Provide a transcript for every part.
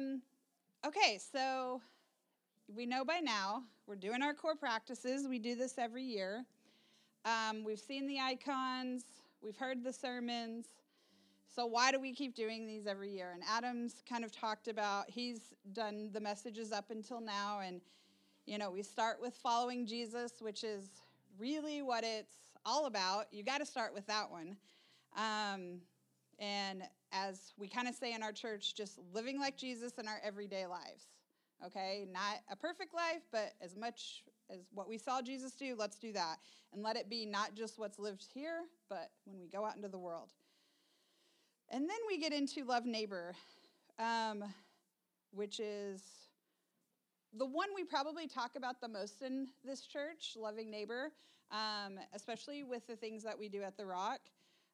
Um, okay, so we know by now we're doing our core practices. We do this every year. Um, we've seen the icons, we've heard the sermons. So, why do we keep doing these every year? And Adam's kind of talked about, he's done the messages up until now. And, you know, we start with following Jesus, which is really what it's all about. You got to start with that one. Um, and as we kind of say in our church, just living like Jesus in our everyday lives. Okay, not a perfect life, but as much as what we saw Jesus do, let's do that. And let it be not just what's lived here, but when we go out into the world. And then we get into love neighbor, um, which is the one we probably talk about the most in this church, loving neighbor, um, especially with the things that we do at the Rock.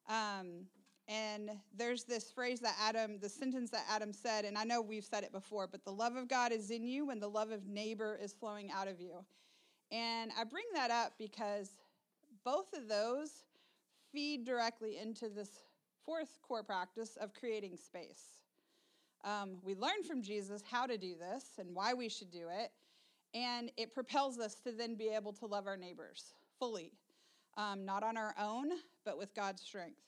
Um, and there's this phrase that Adam, the sentence that Adam said, and I know we've said it before, but the love of God is in you when the love of neighbor is flowing out of you. And I bring that up because both of those feed directly into this fourth core practice of creating space. Um, we learn from Jesus how to do this and why we should do it, and it propels us to then be able to love our neighbors fully, um, not on our own, but with God's strength.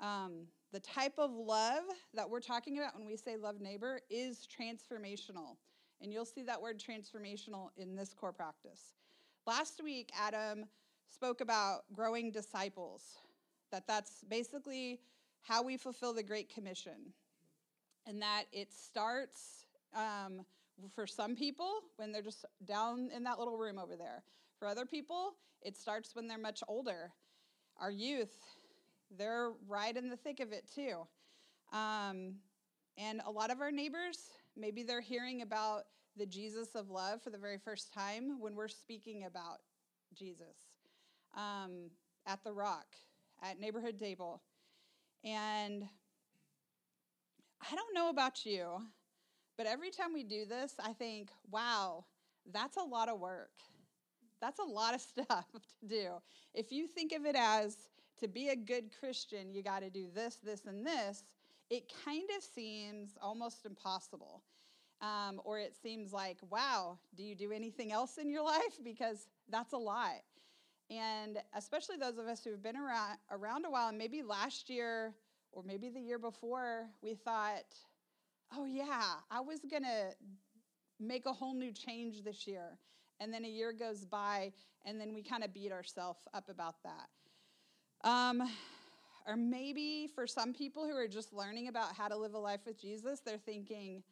Um, the type of love that we're talking about when we say love neighbor is transformational. And you'll see that word transformational in this core practice. Last week, Adam spoke about growing disciples, that that's basically how we fulfill the Great Commission. And that it starts um, for some people when they're just down in that little room over there. For other people, it starts when they're much older. Our youth, they're right in the thick of it too. Um, and a lot of our neighbors, maybe they're hearing about the Jesus of love for the very first time when we're speaking about Jesus um, at the Rock, at Neighborhood Table. And I don't know about you, but every time we do this, I think, wow, that's a lot of work. That's a lot of stuff to do. If you think of it as to be a good Christian, you got to do this, this, and this, it kind of seems almost impossible. Um, or it seems like, wow, do you do anything else in your life? Because that's a lot. And especially those of us who've been around, around a while, and maybe last year or maybe the year before, we thought, oh, yeah, I was going to make a whole new change this year. And then a year goes by, and then we kind of beat ourselves up about that. Um, or maybe for some people who are just learning about how to live a life with Jesus, they're thinking,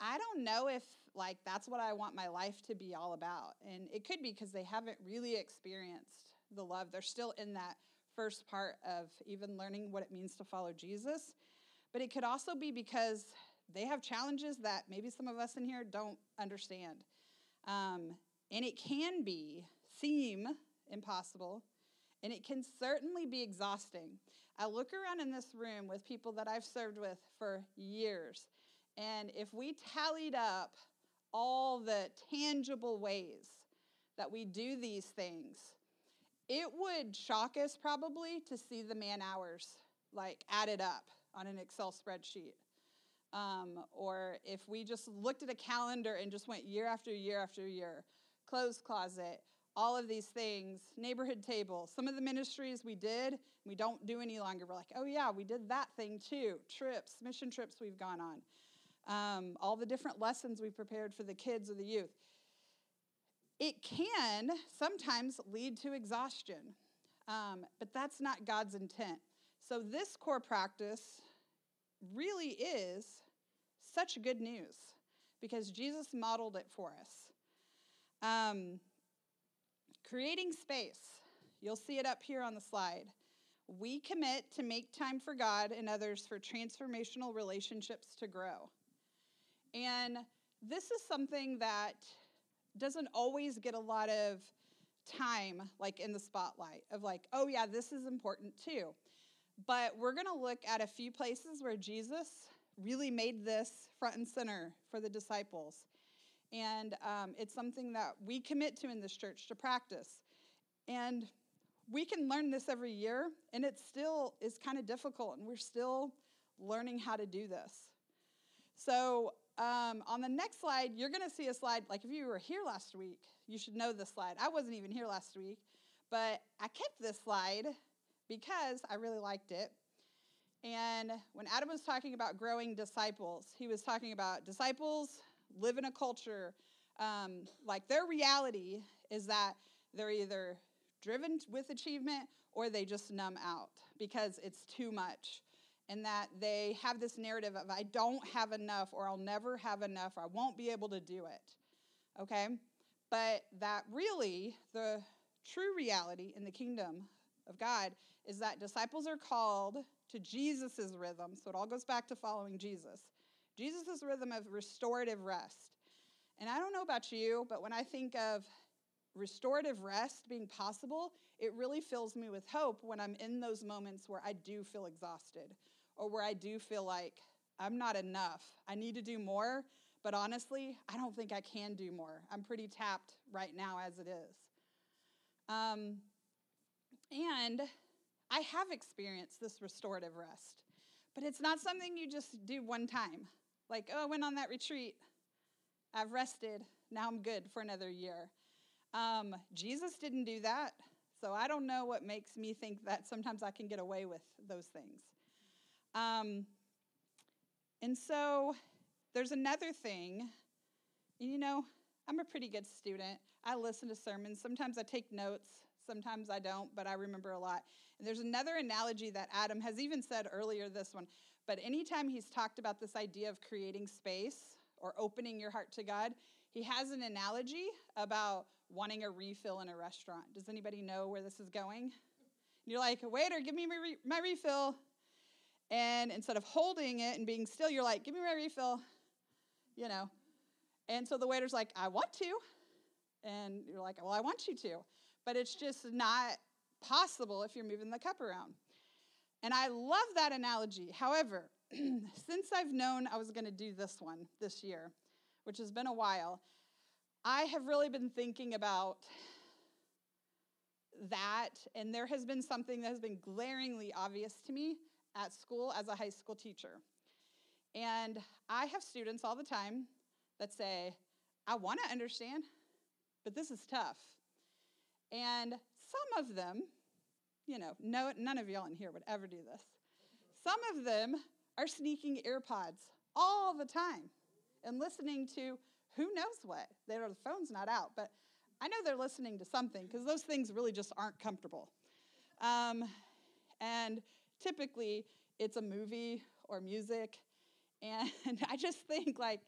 I don't know if like that's what I want my life to be all about. And it could be because they haven't really experienced the love. They're still in that first part of even learning what it means to follow Jesus. But it could also be because they have challenges that maybe some of us in here don't understand. Um, and it can be, seem impossible and it can certainly be exhausting. I look around in this room with people that I've served with for years, and if we tallied up all the tangible ways that we do these things, it would shock us probably to see the man hours like added up on an Excel spreadsheet. Um, or if we just looked at a calendar and just went year after year after year, clothes closet, all of these things, neighborhood table, some of the ministries we did, we don't do any longer. We're like, oh yeah, we did that thing too. Trips, mission trips we've gone on, um, all the different lessons we prepared for the kids or the youth. It can sometimes lead to exhaustion, um, but that's not God's intent. So, this core practice really is such good news because Jesus modeled it for us. Um, Creating space. You'll see it up here on the slide. We commit to make time for God and others for transformational relationships to grow. And this is something that doesn't always get a lot of time, like in the spotlight, of like, oh, yeah, this is important too. But we're going to look at a few places where Jesus really made this front and center for the disciples. And um, it's something that we commit to in this church to practice. And we can learn this every year, and it still is kind of difficult, and we're still learning how to do this. So um, on the next slide, you're going to see a slide. Like if you were here last week, you should know this slide. I wasn't even here last week, but I kept this slide because I really liked it. And when Adam was talking about growing disciples, he was talking about disciples live in a culture um, like their reality is that they're either driven with achievement or they just numb out because it's too much. And that they have this narrative of, I don't have enough, or I'll never have enough, or I won't be able to do it. Okay? But that really, the true reality in the kingdom of God is that disciples are called to Jesus' rhythm. So it all goes back to following Jesus. Jesus' rhythm of restorative rest. And I don't know about you, but when I think of restorative rest being possible, it really fills me with hope when I'm in those moments where I do feel exhausted or where I do feel like I'm not enough. I need to do more, but honestly, I don't think I can do more. I'm pretty tapped right now as it is. Um, and I have experienced this restorative rest, but it's not something you just do one time. Like, oh, I went on that retreat. I've rested. Now I'm good for another year. Um, Jesus didn't do that. So I don't know what makes me think that sometimes I can get away with those things. Um, and so there's another thing. You know, I'm a pretty good student. I listen to sermons. Sometimes I take notes, sometimes I don't, but I remember a lot. And there's another analogy that Adam has even said earlier this one. But anytime he's talked about this idea of creating space or opening your heart to God, he has an analogy about wanting a refill in a restaurant. Does anybody know where this is going? And you're like, waiter, give me my, re- my refill. And instead of holding it and being still, you're like, give me my refill, you know. And so the waiter's like, I want to. And you're like, well, I want you to. But it's just not possible if you're moving the cup around. And I love that analogy. However, since I've known I was going to do this one this year, which has been a while, I have really been thinking about that. And there has been something that has been glaringly obvious to me at school as a high school teacher. And I have students all the time that say, I want to understand, but this is tough. And some of them, you know, no, none of y'all in here would ever do this. Some of them are sneaking earpods all the time and listening to who knows what. Their phone's not out, but I know they're listening to something because those things really just aren't comfortable. Um, and typically, it's a movie or music, and I just think like,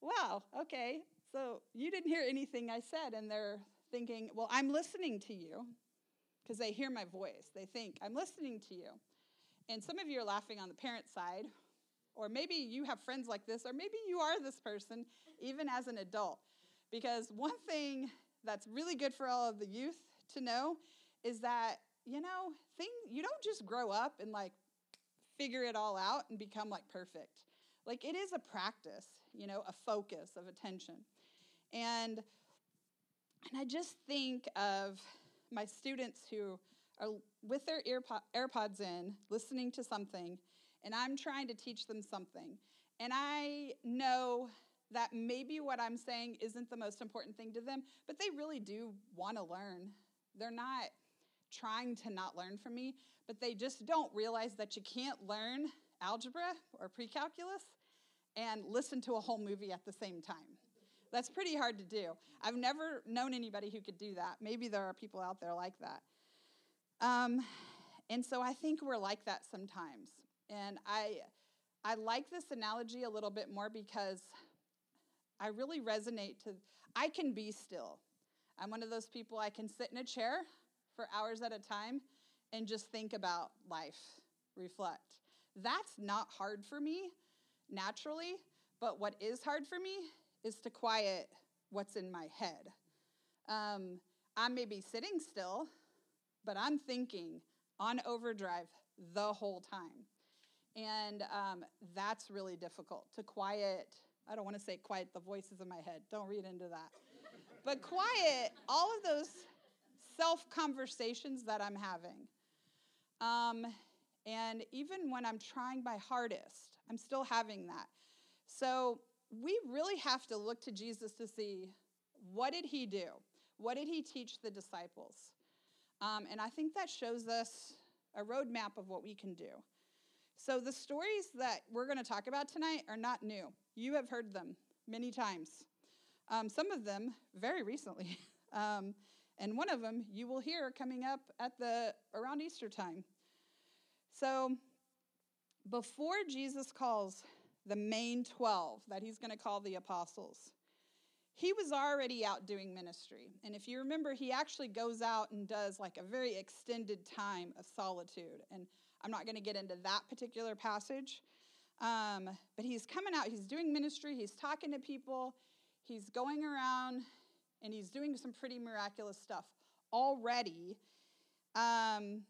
wow, okay, so you didn't hear anything I said, and they're thinking, well, I'm listening to you because they hear my voice. They think, I'm listening to you. And some of you are laughing on the parent side, or maybe you have friends like this, or maybe you are this person, even as an adult. Because one thing that's really good for all of the youth to know is that, you know, thing you don't just grow up and like figure it all out and become like perfect. Like it is a practice, you know, a focus of attention. And and I just think of my students who are with their AirPods in, listening to something, and I'm trying to teach them something. And I know that maybe what I'm saying isn't the most important thing to them, but they really do want to learn. They're not trying to not learn from me, but they just don't realize that you can't learn algebra or pre-calculus and listen to a whole movie at the same time. That's pretty hard to do. I've never known anybody who could do that. Maybe there are people out there like that. Um, and so I think we're like that sometimes. And I, I like this analogy a little bit more because I really resonate to, I can be still. I'm one of those people I can sit in a chair for hours at a time and just think about life, reflect. That's not hard for me naturally, but what is hard for me is to quiet what's in my head. Um, I may be sitting still, but I'm thinking on overdrive the whole time. And um, that's really difficult to quiet. I don't want to say quiet the voices in my head. Don't read into that. but quiet all of those self conversations that I'm having. Um, and even when I'm trying my hardest, I'm still having that. So we really have to look to Jesus to see what did he do? What did he teach the disciples? Um, and I think that shows us a roadmap of what we can do. So the stories that we're going to talk about tonight are not new. You have heard them many times. Um, some of them very recently. Um, and one of them you will hear coming up at the around Easter time. So before Jesus calls the main 12 that he's going to call the apostles, he was already out doing ministry. And if you remember, he actually goes out and does like a very extended time of solitude. And I'm not going to get into that particular passage. Um, but he's coming out, he's doing ministry, he's talking to people, he's going around, and he's doing some pretty miraculous stuff already. Um,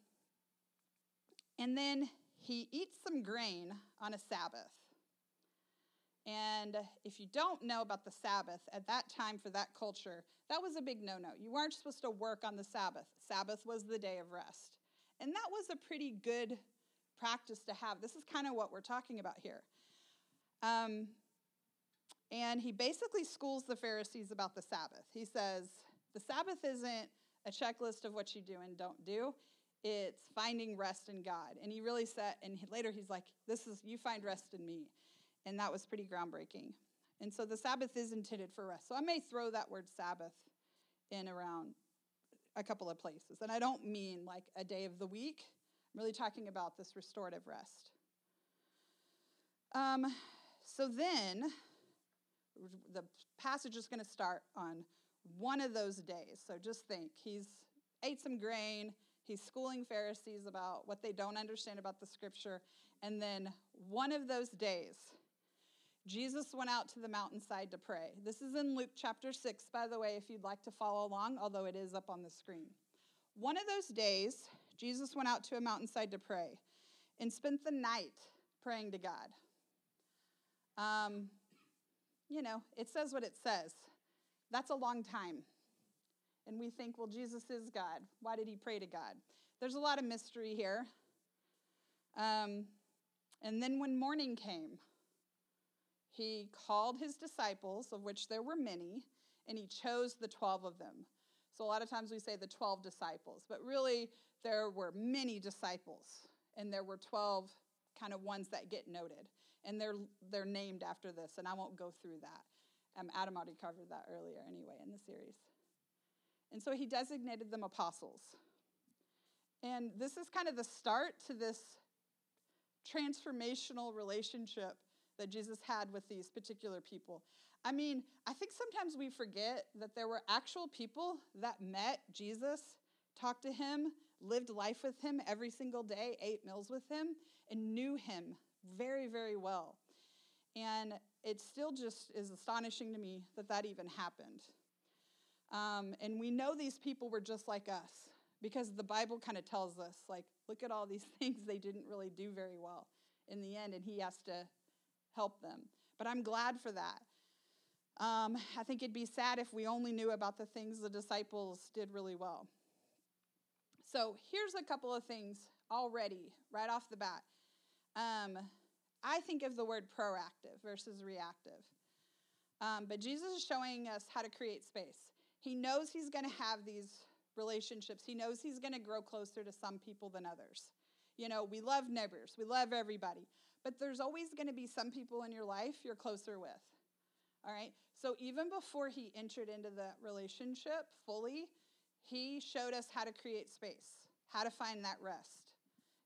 and then he eats some grain on a Sabbath. And if you don't know about the Sabbath, at that time for that culture, that was a big no no. You weren't supposed to work on the Sabbath. Sabbath was the day of rest. And that was a pretty good practice to have. This is kind of what we're talking about here. Um, and he basically schools the Pharisees about the Sabbath. He says, the Sabbath isn't a checklist of what you do and don't do. It's finding rest in God. And he really said, and later he's like, this is, you find rest in me. And that was pretty groundbreaking. And so the Sabbath is intended for rest. So I may throw that word Sabbath in around a couple of places. And I don't mean like a day of the week, I'm really talking about this restorative rest. Um, so then the passage is going to start on one of those days. So just think he's ate some grain, he's schooling Pharisees about what they don't understand about the scripture. And then one of those days, Jesus went out to the mountainside to pray. This is in Luke chapter 6, by the way, if you'd like to follow along, although it is up on the screen. One of those days, Jesus went out to a mountainside to pray and spent the night praying to God. Um, you know, it says what it says. That's a long time. And we think, well, Jesus is God. Why did he pray to God? There's a lot of mystery here. Um, and then when morning came, he called his disciples, of which there were many, and he chose the 12 of them. So a lot of times we say the 12 disciples, but really there were many disciples, and there were 12 kind of ones that get noted. And they're, they're named after this, and I won't go through that. Um, Adam already covered that earlier anyway in the series. And so he designated them apostles. And this is kind of the start to this transformational relationship that Jesus had with these particular people. I mean, I think sometimes we forget that there were actual people that met Jesus, talked to him, lived life with him every single day, ate meals with him, and knew him very, very well. And it still just is astonishing to me that that even happened. Um, and we know these people were just like us because the Bible kind of tells us, like, look at all these things they didn't really do very well in the end, and he has to help them. But I'm glad for that. Um, I think it'd be sad if we only knew about the things the disciples did really well. So here's a couple of things already, right off the bat. Um, I think of the word proactive versus reactive. Um, but Jesus is showing us how to create space. He knows he's going to have these relationships, he knows he's going to grow closer to some people than others. You know, we love neighbors, we love everybody, but there's always going to be some people in your life you're closer with. All right? So even before he entered into that relationship fully, he showed us how to create space, how to find that rest,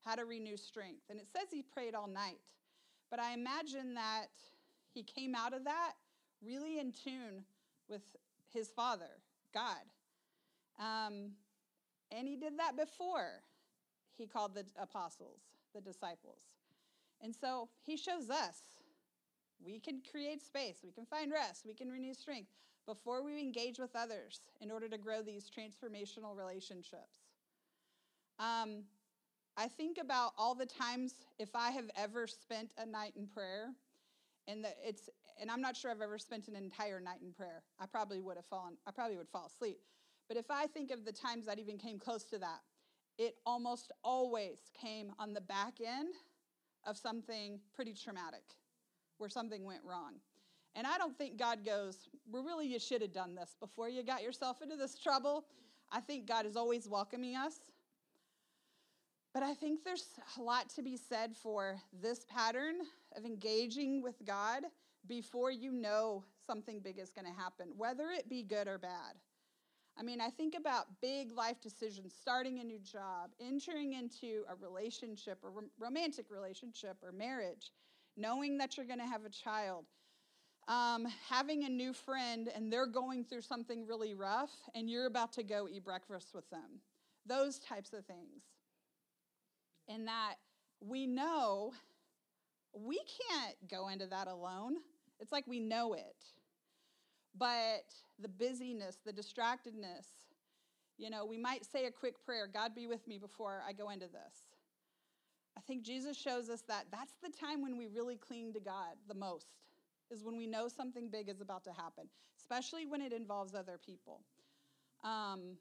how to renew strength. And it says he prayed all night. But I imagine that he came out of that really in tune with his father, God. Um, and he did that before he called the apostles, the disciples. And so he shows us we can create space, we can find rest, we can renew strength before we engage with others in order to grow these transformational relationships. Um, I think about all the times if I have ever spent a night in prayer, and the, it's and I'm not sure I've ever spent an entire night in prayer. I probably would have fallen. I probably would fall asleep. But if I think of the times that even came close to that, it almost always came on the back end of something pretty traumatic where something went wrong. And I don't think God goes, well, really, you should have done this before you got yourself into this trouble. I think God is always welcoming us. But I think there's a lot to be said for this pattern of engaging with God before you know something big is going to happen, whether it be good or bad. I mean, I think about big life decisions, starting a new job, entering into a relationship, a romantic relationship, or marriage, knowing that you're going to have a child, um, having a new friend and they're going through something really rough and you're about to go eat breakfast with them. Those types of things. And that we know we can't go into that alone. It's like we know it. But the busyness, the distractedness, you know, we might say a quick prayer God be with me before I go into this. I think Jesus shows us that that's the time when we really cling to God the most, is when we know something big is about to happen, especially when it involves other people. Um,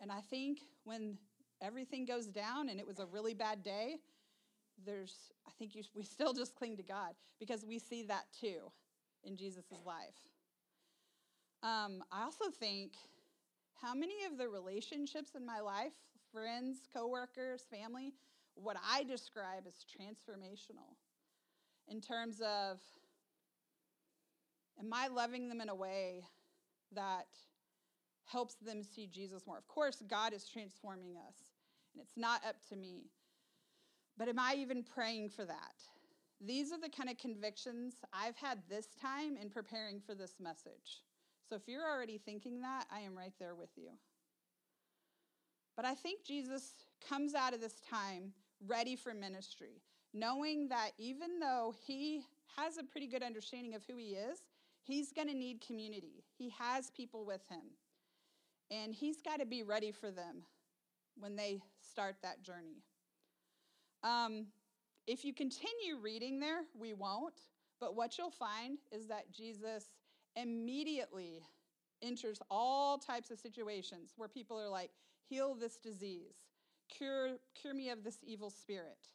and I think when everything goes down and it was a really bad day, there's, I think you, we still just cling to God because we see that too in Jesus' life. Um, I also think how many of the relationships in my life, friends, coworkers, family, what I describe as transformational in terms of am I loving them in a way that helps them see Jesus more? Of course, God is transforming us, and it's not up to me. But am I even praying for that? These are the kind of convictions I've had this time in preparing for this message. So if you're already thinking that, I am right there with you. But I think Jesus comes out of this time ready for ministry, knowing that even though he has a pretty good understanding of who he is, he's going to need community. He has people with him. And he's got to be ready for them when they start that journey. Um, if you continue reading there, we won't. But what you'll find is that Jesus immediately enters all types of situations where people are like, heal this disease, cure, cure me of this evil spirit.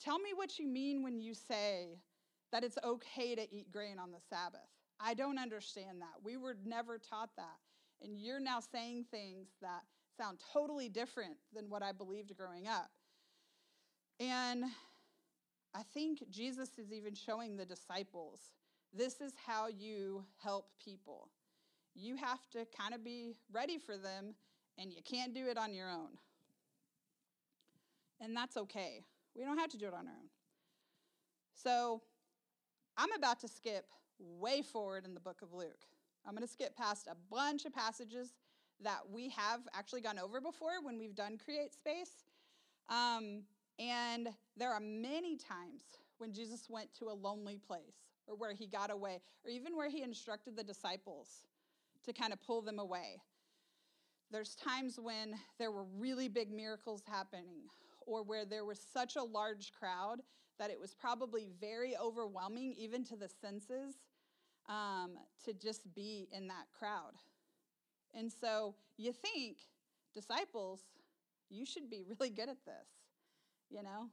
Tell me what you mean when you say that it's okay to eat grain on the Sabbath. I don't understand that. We were never taught that. And you're now saying things that sound totally different than what I believed growing up. And I think Jesus is even showing the disciples this is how you help people. You have to kind of be ready for them, and you can't do it on your own. And that's okay. We don't have to do it on our own. So I'm about to skip way forward in the book of Luke. I'm going to skip past a bunch of passages that we have actually gone over before when we've done Create Space. Um, and there are many times when Jesus went to a lonely place or where he got away, or even where he instructed the disciples to kind of pull them away. There's times when there were really big miracles happening, or where there was such a large crowd that it was probably very overwhelming, even to the senses, um, to just be in that crowd. And so you think, disciples, you should be really good at this, you know?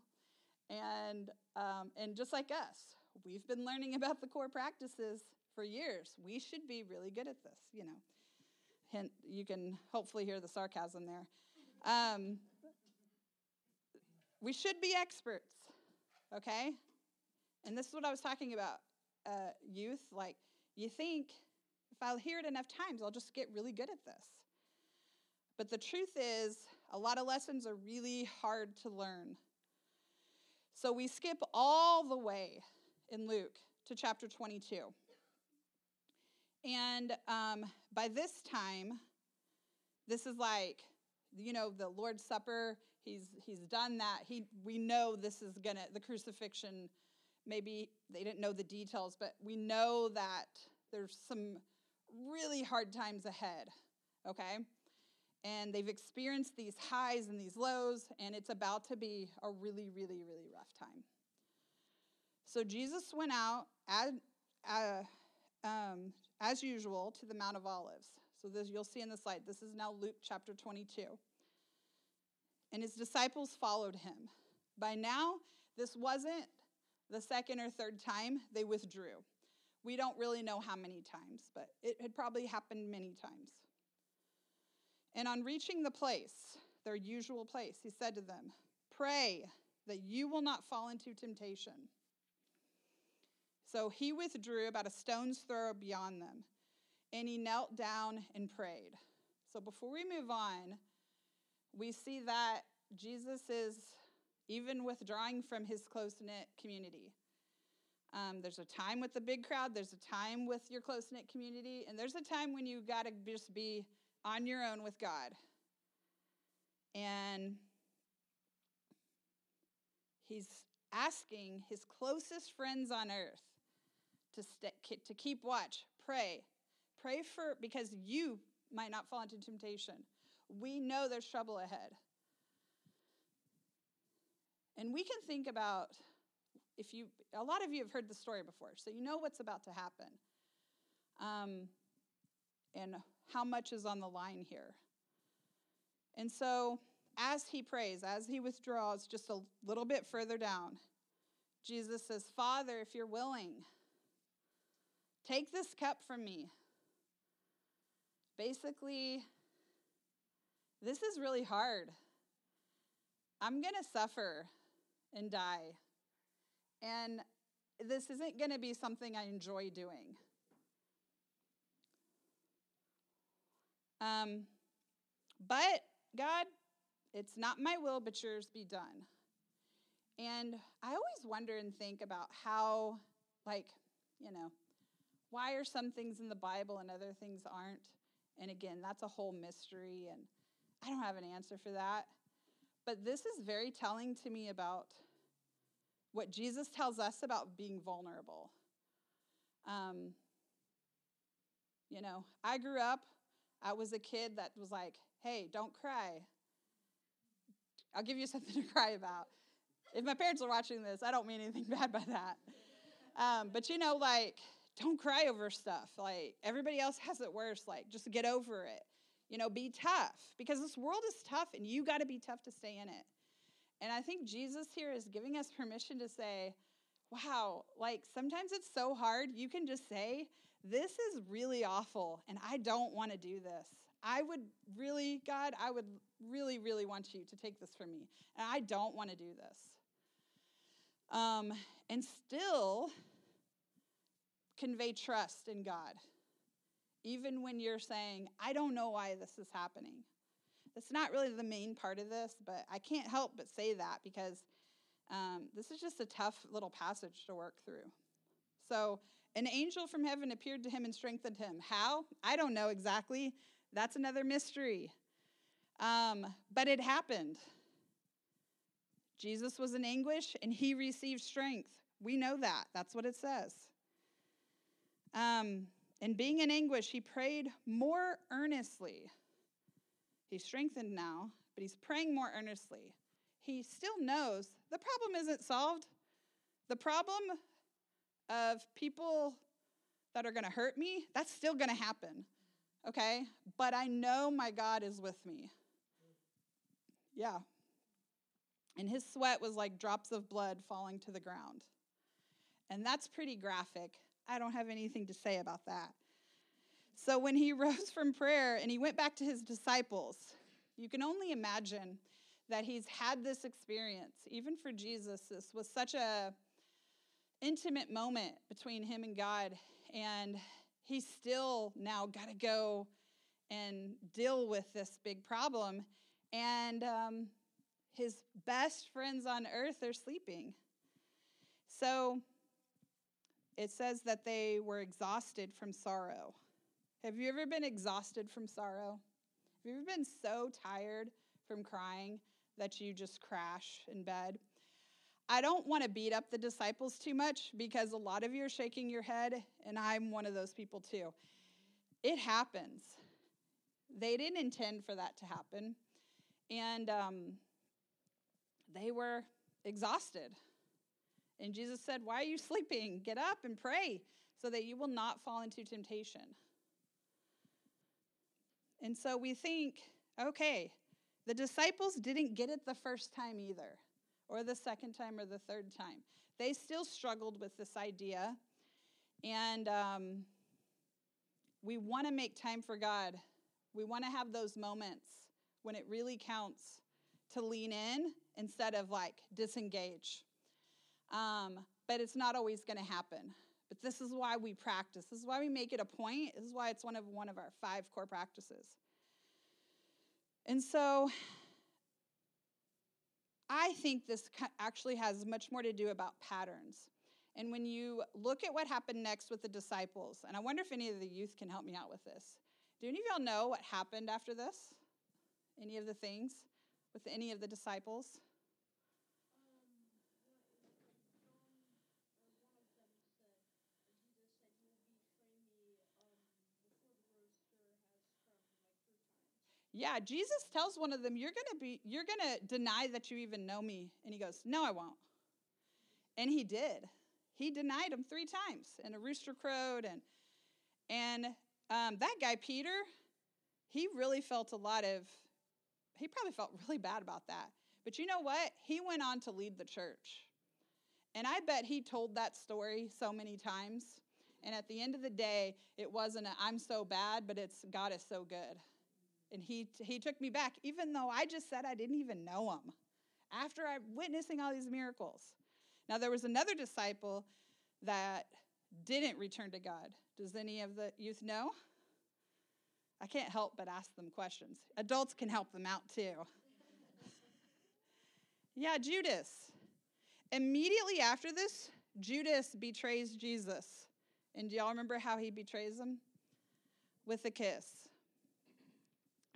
And, um, and just like us, we've been learning about the core practices for years. We should be really good at this, you know. Hint, you can hopefully hear the sarcasm there. Um, we should be experts, okay? And this is what I was talking about uh, youth. Like, you think if I'll hear it enough times, I'll just get really good at this. But the truth is, a lot of lessons are really hard to learn. So we skip all the way in Luke to chapter 22. And um, by this time, this is like, you know, the Lord's Supper. He's he's done that. He we know this is gonna the crucifixion. Maybe they didn't know the details, but we know that there's some really hard times ahead. Okay, and they've experienced these highs and these lows, and it's about to be a really, really, really rough time. So Jesus went out as, uh, um, as usual to the Mount of Olives. So this you'll see in the slide. This is now Luke chapter 22. And his disciples followed him. By now, this wasn't The second or third time, they withdrew. We don't really know how many times, but it had probably happened many times. And on reaching the place, their usual place, he said to them, Pray that you will not fall into temptation. So he withdrew about a stone's throw beyond them, and he knelt down and prayed. So before we move on, we see that Jesus is even withdrawing from his close knit community. Um, there's a time with the big crowd, there's a time with your close knit community, and there's a time when you got to just be on your own with God. And he's asking his closest friends on earth to, to keep watch, pray. Pray for, because you might not fall into temptation. We know there's trouble ahead. And we can think about if you, a lot of you have heard the story before, so you know what's about to happen um, and how much is on the line here. And so, as he prays, as he withdraws just a little bit further down, Jesus says, Father, if you're willing, take this cup from me. Basically, this is really hard. I'm going to suffer and die. And this isn't going to be something I enjoy doing. Um, but God, it's not my will, but yours be done. And I always wonder and think about how, like, you know, why are some things in the Bible and other things aren't? And again, that's a whole mystery, and I don't have an answer for that. But this is very telling to me about what Jesus tells us about being vulnerable. Um, you know, I grew up, I was a kid that was like, hey, don't cry. I'll give you something to cry about. If my parents are watching this, I don't mean anything bad by that. Um, but you know, like, don't cry over stuff. Like, everybody else has it worse. Like, just get over it. You know, be tough because this world is tough and you got to be tough to stay in it. And I think Jesus here is giving us permission to say, wow, like sometimes it's so hard. You can just say, this is really awful and I don't want to do this. I would really, God, I would really, really want you to take this from me. And I don't want to do this. Um, and still convey trust in God even when you're saying, I don't know why this is happening. That's not really the main part of this, but I can't help but say that because um, this is just a tough little passage to work through. So, an angel from heaven appeared to him and strengthened him. How? I don't know exactly. That's another mystery. Um, but it happened. Jesus was in anguish and he received strength. We know that. That's what it says. Um, and being in anguish, he prayed more earnestly. He's strengthened now, but he's praying more earnestly. He still knows the problem isn't solved. The problem of people that are going to hurt me, that's still going to happen. Okay? But I know my God is with me. Yeah. And his sweat was like drops of blood falling to the ground. And that's pretty graphic. I don't have anything to say about that. So when he rose from prayer and he went back to his disciples, you can only imagine that he's had this experience. Even for Jesus, this was such a intimate moment between him and God, and he's still now got to go and deal with this big problem. And um, his best friends on earth are sleeping. So it says that they were exhausted from sorrow. Have you ever been exhausted from sorrow? Have you ever been so tired from crying that you just crash in bed? I don't want to beat up the disciples too much because a lot of you are shaking your head, and I'm one of those people too. It happens. They didn't intend for that to happen. And um, they were exhausted. And Jesus said, Why are you sleeping? Get up and pray so that you will not fall into temptation. And so we think, okay, the disciples didn't get it the first time either. or the second time or the third time. They still struggled with this idea. And um, we want to make time for God. We want to have those moments when it really counts to lean in instead of like disengage. Um, but it's not always going to happen. But this is why we practice. This is why we make it a point. This is why it's one of one of our five core practices. And so I think this actually has much more to do about patterns. And when you look at what happened next with the disciples, and I wonder if any of the youth can help me out with this. Do any of y'all know what happened after this? Any of the things with any of the disciples? Yeah, Jesus tells one of them, You're gonna be, you're gonna deny that you even know me. And he goes, No, I won't. And he did. He denied him three times, and a rooster crowed, and and um, that guy Peter, he really felt a lot of, he probably felt really bad about that. But you know what? He went on to lead the church, and I bet he told that story so many times. And at the end of the day, it wasn't I'm so bad, but it's God is so good and he, he took me back, even though I just said I didn't even know him after I witnessing all these miracles. Now, there was another disciple that didn't return to God. Does any of the youth know? I can't help but ask them questions. Adults can help them out too. yeah, Judas. Immediately after this, Judas betrays Jesus. And do y'all remember how he betrays him? With a kiss.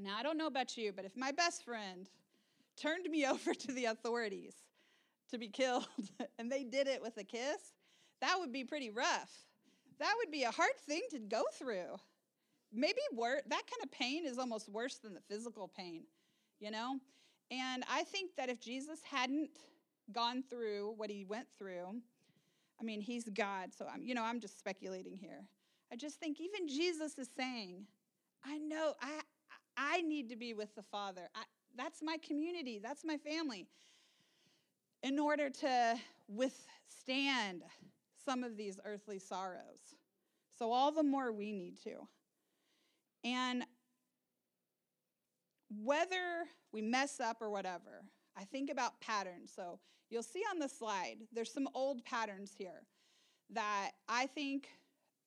Now, I don't know about you, but if my best friend turned me over to the authorities to be killed and they did it with a kiss, that would be pretty rough. That would be a hard thing to go through. Maybe wor- that kind of pain is almost worse than the physical pain, you know? And I think that if Jesus hadn't gone through what he went through, I mean, he's God, so I'm, you know, I'm just speculating here. I just think even Jesus is saying, I know, I, I need to be with the Father. I, that's my community, that's my family. In order to withstand some of these earthly sorrows. So, all the more we need to. And whether we mess up or whatever, I think about patterns. So, you'll see on the slide, there's some old patterns here that I think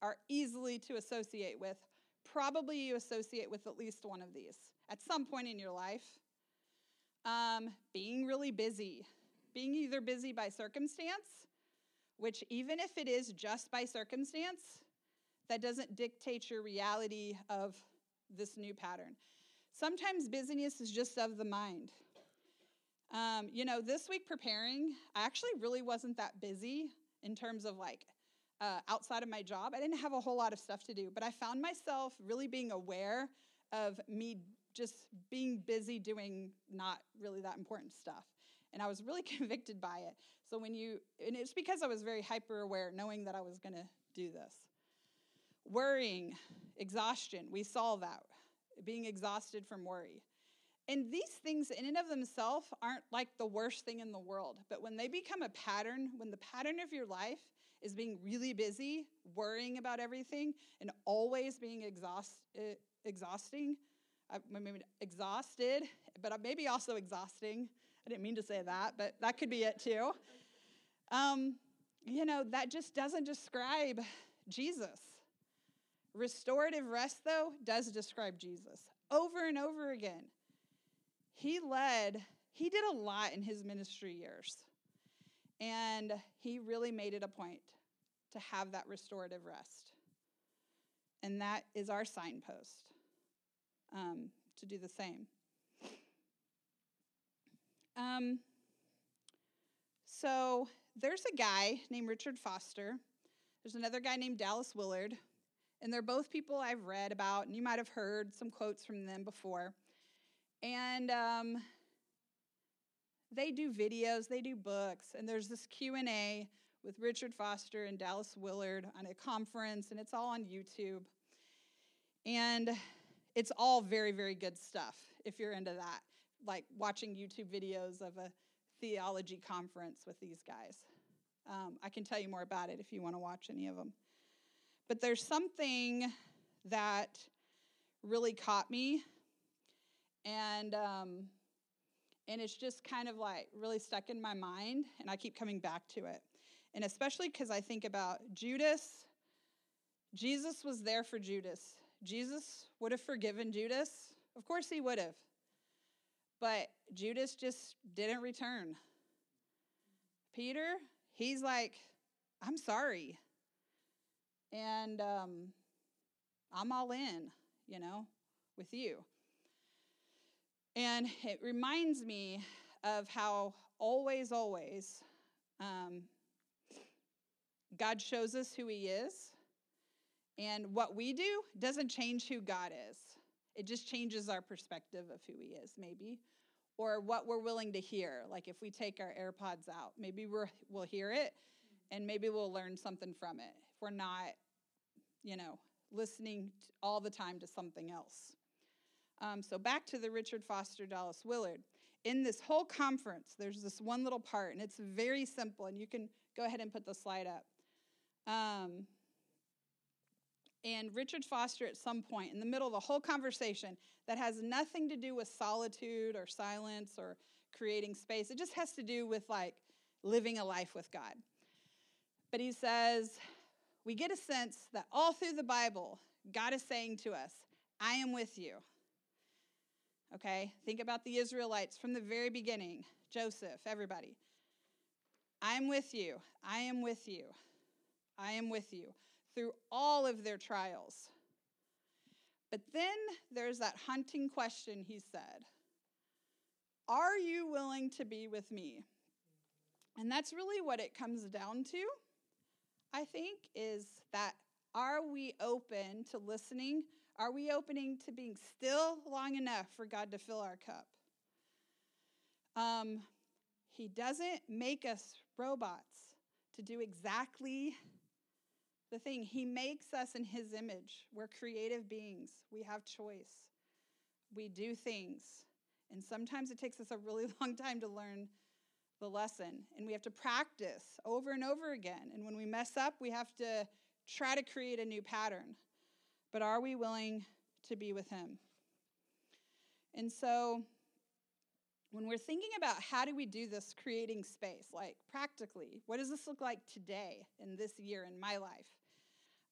are easily to associate with probably you associate with at least one of these at some point in your life. Um, being really busy, being either busy by circumstance, which, even if it is just by circumstance, that doesn't dictate your reality of this new pattern. Sometimes busyness is just of the mind. Um, you know, this week preparing, I actually really wasn't that busy in terms of like uh, outside of my job. I didn't have a whole lot of stuff to do, but I found myself really being aware of me just being busy doing not really that important stuff. And I was really convicted by it. So when you, and it's because I was very hyper aware, knowing that I was going to do this. Worrying, exhaustion, we saw that. Being exhausted from worry. And these things, in and of themselves, aren't like the worst thing in the world. But when they become a pattern, when the pattern of your life is being really busy, worrying about everything, and always being exhaust, uh, exhausting. I mean, exhausted, but maybe also exhausting. I didn't mean to say that, but that could be it too. Um, you know, that just doesn't describe Jesus. Restorative rest, though, does describe Jesus over and over again. He led, he did a lot in his ministry years. And he really made it a point to have that restorative rest. And that is our signpost um, to do the same. Um, so there's a guy named Richard Foster. There's another guy named Dallas Willard. And they're both people I've read about, and you might have heard some quotes from them before. And um, they do videos, they do books, and there's this Q&A with Richard Foster and Dallas Willard on a conference, and it's all on YouTube. And it's all very, very good stuff if you're into that, like watching YouTube videos of a theology conference with these guys. Um, I can tell you more about it if you want to watch any of them. But there's something that really caught me, and um, and it's just kind of like really stuck in my mind, and I keep coming back to it. And especially because I think about Judas. Jesus was there for Judas. Jesus would have forgiven Judas. Of course, he would have. But Judas just didn't return. Peter, he's like, I'm sorry. And um, I'm all in, you know, with you. And it reminds me of how always, always um, God shows us who He is. And what we do doesn't change who God is. It just changes our perspective of who He is, maybe, or what we're willing to hear. Like if we take our AirPods out, maybe we're, we'll hear it and maybe we'll learn something from it. If we're not, you know, listening all the time to something else. Um, so back to the Richard Foster Dallas Willard. In this whole conference, there's this one little part, and it's very simple, and you can go ahead and put the slide up. Um, and Richard Foster, at some point in the middle of the whole conversation, that has nothing to do with solitude or silence or creating space, it just has to do with like living a life with God. But he says, we get a sense that all through the Bible, God is saying to us, I am with you. Okay? Think about the Israelites from the very beginning Joseph, everybody. I am with you. I am with you. I am with you through all of their trials. But then there's that hunting question, he said Are you willing to be with me? And that's really what it comes down to, I think, is that are we open to listening? Are we opening to being still long enough for God to fill our cup? Um, he doesn't make us robots to do exactly the thing. He makes us in His image. We're creative beings, we have choice. We do things. And sometimes it takes us a really long time to learn the lesson. And we have to practice over and over again. And when we mess up, we have to try to create a new pattern. But are we willing to be with Him? And so, when we're thinking about how do we do this creating space, like practically, what does this look like today in this year in my life?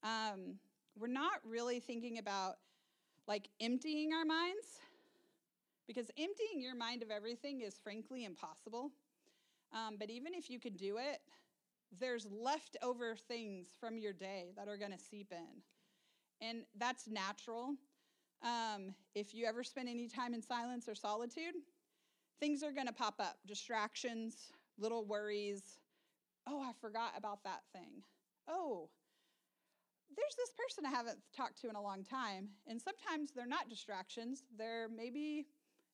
Um, we're not really thinking about like emptying our minds because emptying your mind of everything is frankly impossible. Um, but even if you could do it, there's leftover things from your day that are going to seep in. And that's natural. Um, if you ever spend any time in silence or solitude, things are going to pop up distractions, little worries. Oh, I forgot about that thing. Oh, there's this person I haven't talked to in a long time. And sometimes they're not distractions, they're maybe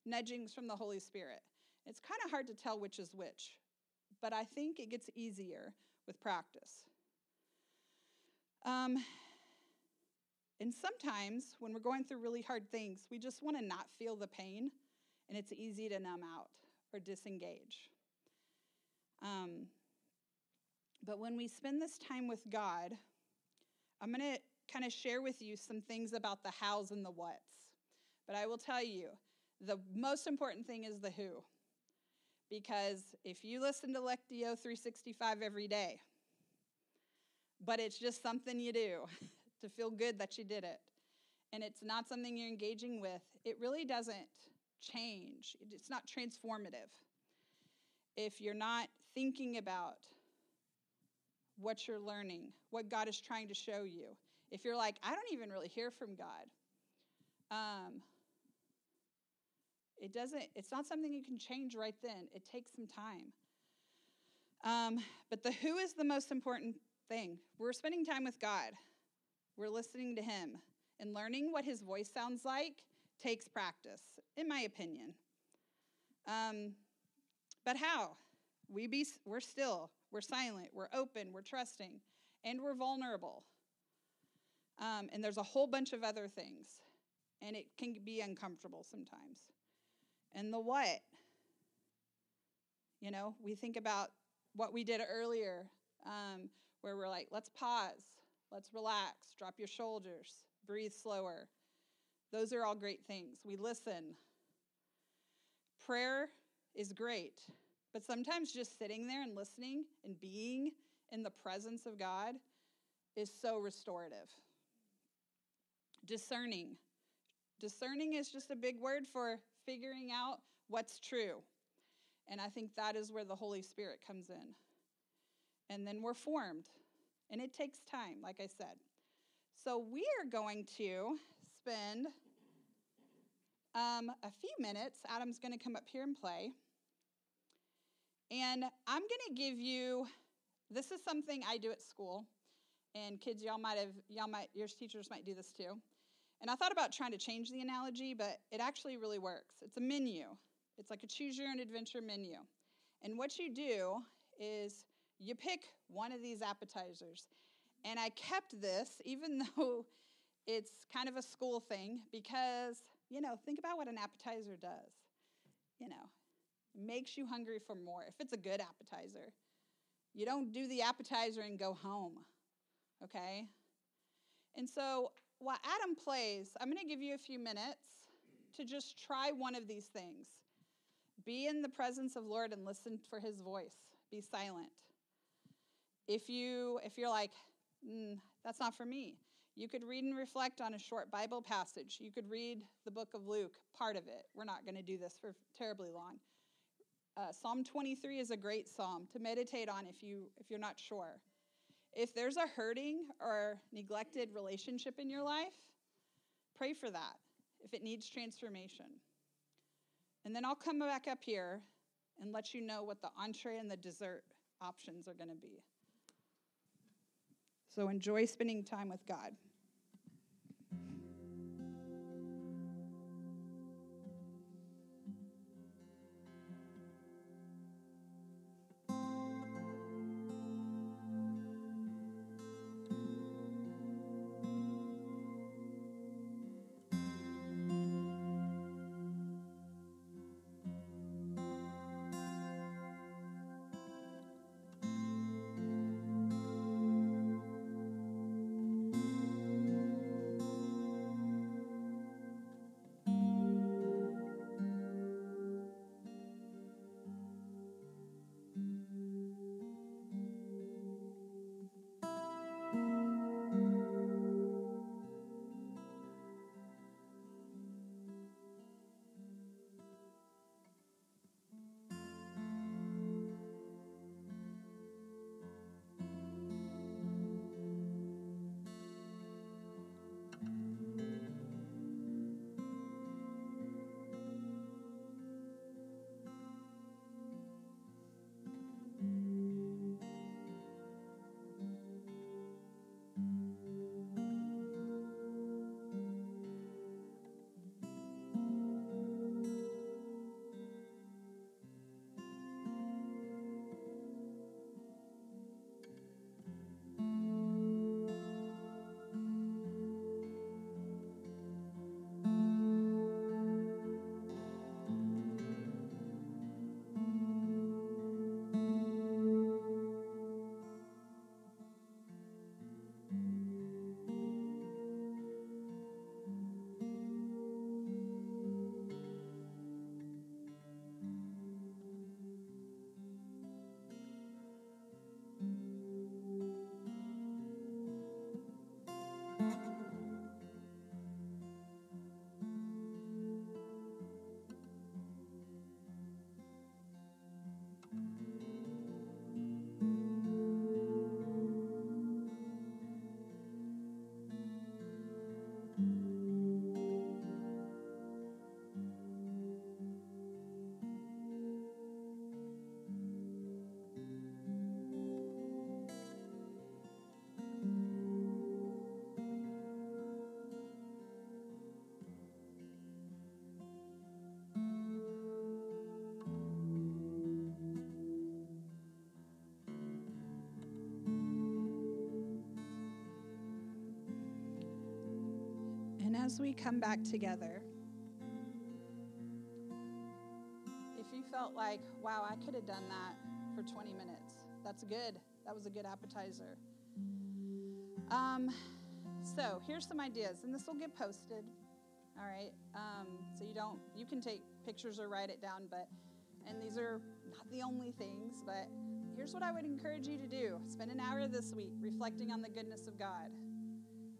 nudgings from the Holy Spirit. It's kind of hard to tell which is which, but I think it gets easier with practice. Um, and sometimes when we're going through really hard things, we just want to not feel the pain, and it's easy to numb out or disengage. Um, but when we spend this time with God, I'm going to kind of share with you some things about the hows and the whats. But I will tell you, the most important thing is the who. Because if you listen to Lectio 365 every day, but it's just something you do to feel good that you did it, and it's not something you're engaging with, it really doesn't change. It's not transformative. If you're not thinking about what you're learning, what God is trying to show you. If you're like, I don't even really hear from God, um, it doesn't, it's not something you can change right then. It takes some time. Um, but the who is the most important thing. We're spending time with God, we're listening to Him, and learning what His voice sounds like takes practice, in my opinion. Um, but how? We be, we're still, we're silent, we're open, we're trusting, and we're vulnerable. Um, and there's a whole bunch of other things, and it can be uncomfortable sometimes. And the what? You know, we think about what we did earlier, um, where we're like, let's pause, let's relax, drop your shoulders, breathe slower. Those are all great things. We listen. Prayer is great, but sometimes just sitting there and listening and being in the presence of God is so restorative. Discerning. Discerning is just a big word for figuring out what's true. And I think that is where the Holy Spirit comes in. And then we're formed. And it takes time, like I said. So we are going to spend um, a few minutes. Adam's going to come up here and play. And I'm going to give you this is something I do at school. And kids, y'all might have, y'all might, your teachers might do this too. And I thought about trying to change the analogy, but it actually really works. It's a menu, it's like a choose your own adventure menu. And what you do is you pick one of these appetizers. And I kept this, even though it's kind of a school thing, because, you know, think about what an appetizer does. You know, makes you hungry for more. If it's a good appetizer, you don't do the appetizer and go home, okay? And so while Adam plays, I'm going to give you a few minutes to just try one of these things. Be in the presence of Lord and listen for his voice. Be silent. If you if you're like, mm, that's not for me, you could read and reflect on a short Bible passage. You could read the book of Luke, part of it. We're not going to do this for terribly long. Uh, psalm 23 is a great psalm to meditate on if you if you're not sure. If there's a hurting or neglected relationship in your life, pray for that if it needs transformation. And then I'll come back up here and let you know what the entree and the dessert options are going to be. So enjoy spending time with God. As we come back together, if you felt like, wow, I could have done that for 20 minutes. That's good. That was a good appetizer. Um, so here's some ideas, and this will get posted. All right. Um, so you don't, you can take pictures or write it down, but, and these are not the only things, but here's what I would encourage you to do spend an hour this week reflecting on the goodness of God.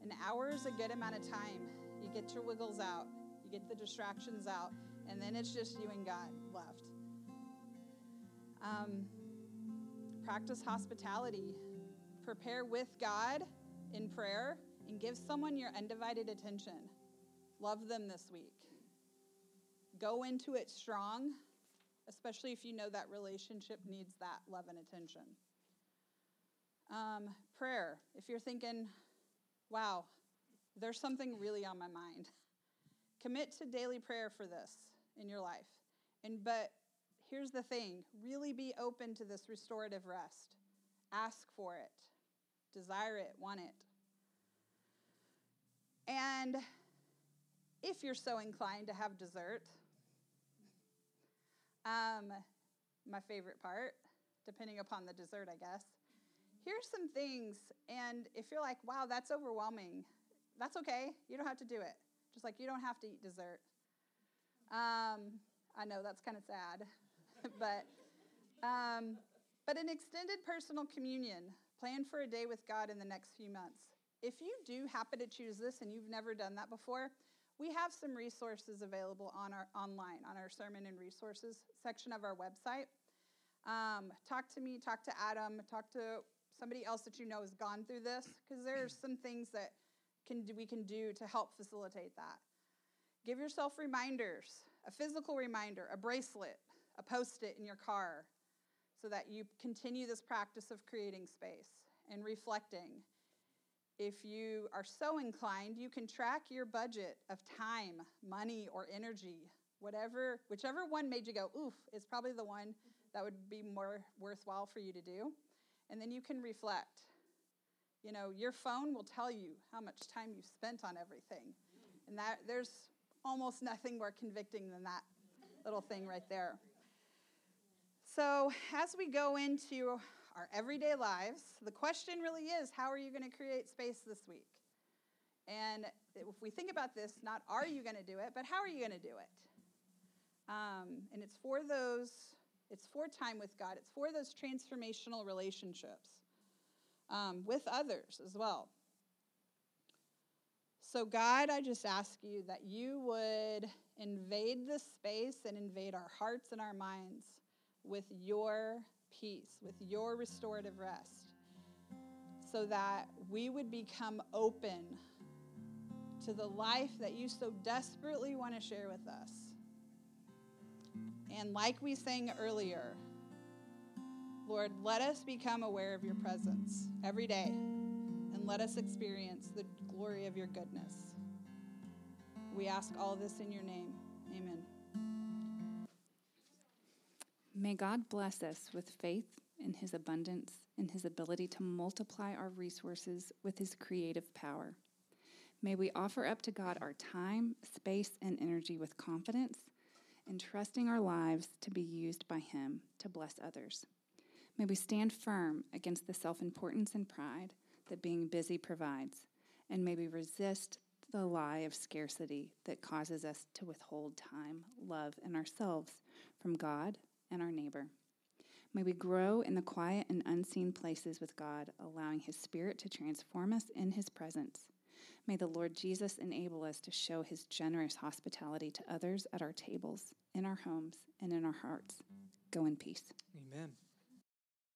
An hour is a good amount of time. You get your wiggles out, you get the distractions out, and then it's just you and God left. Um, practice hospitality. Prepare with God in prayer and give someone your undivided attention. Love them this week. Go into it strong, especially if you know that relationship needs that love and attention. Um, prayer. If you're thinking, wow, there's something really on my mind, commit to daily prayer for this in your life. And but here's the thing, really be open to this restorative rest. Ask for it. Desire it, want it. And if you're so inclined to have dessert, um, my favorite part, depending upon the dessert, I guess. Here's some things, and if you're like, wow, that's overwhelming, that's okay. You don't have to do it. Just like you don't have to eat dessert. Um, I know that's kind of sad, but um, but an extended personal communion. Plan for a day with God in the next few months. If you do happen to choose this and you've never done that before, we have some resources available on our online on our sermon and resources section of our website. Um, talk to me, talk to Adam, talk to somebody else that you know has gone through this because there are some things that can we can do to help facilitate that. Give yourself reminders, a physical reminder, a bracelet, a post-it in your car so that you continue this practice of creating space and reflecting. If you are so inclined, you can track your budget of time, money, or energy. Whatever, whichever one made you go, oof, is probably the one that would be more worthwhile for you to do. And then you can reflect. You know, your phone will tell you how much time you've spent on everything. And that there's almost nothing more convicting than that little thing right there. So, as we go into our everyday lives, the question really is how are you going to create space this week? And if we think about this, not are you going to do it, but how are you going to do it? Um, and it's for those, it's for time with God, it's for those transformational relationships um, with others as well. So, God, I just ask you that you would invade this space and invade our hearts and our minds with your peace, with your restorative rest, so that we would become open to the life that you so desperately want to share with us. And like we sang earlier, Lord, let us become aware of your presence every day and let us experience the glory of your goodness. We ask all this in your name. Amen. May God bless us with faith in his abundance and his ability to multiply our resources with his creative power. May we offer up to God our time, space, and energy with confidence, entrusting our lives to be used by him to bless others. May we stand firm against the self importance and pride that being busy provides, and may we resist the lie of scarcity that causes us to withhold time, love, and ourselves from God and our neighbor. May we grow in the quiet and unseen places with God, allowing His Spirit to transform us in His presence. May the Lord Jesus enable us to show His generous hospitality to others at our tables, in our homes, and in our hearts. Go in peace. Amen.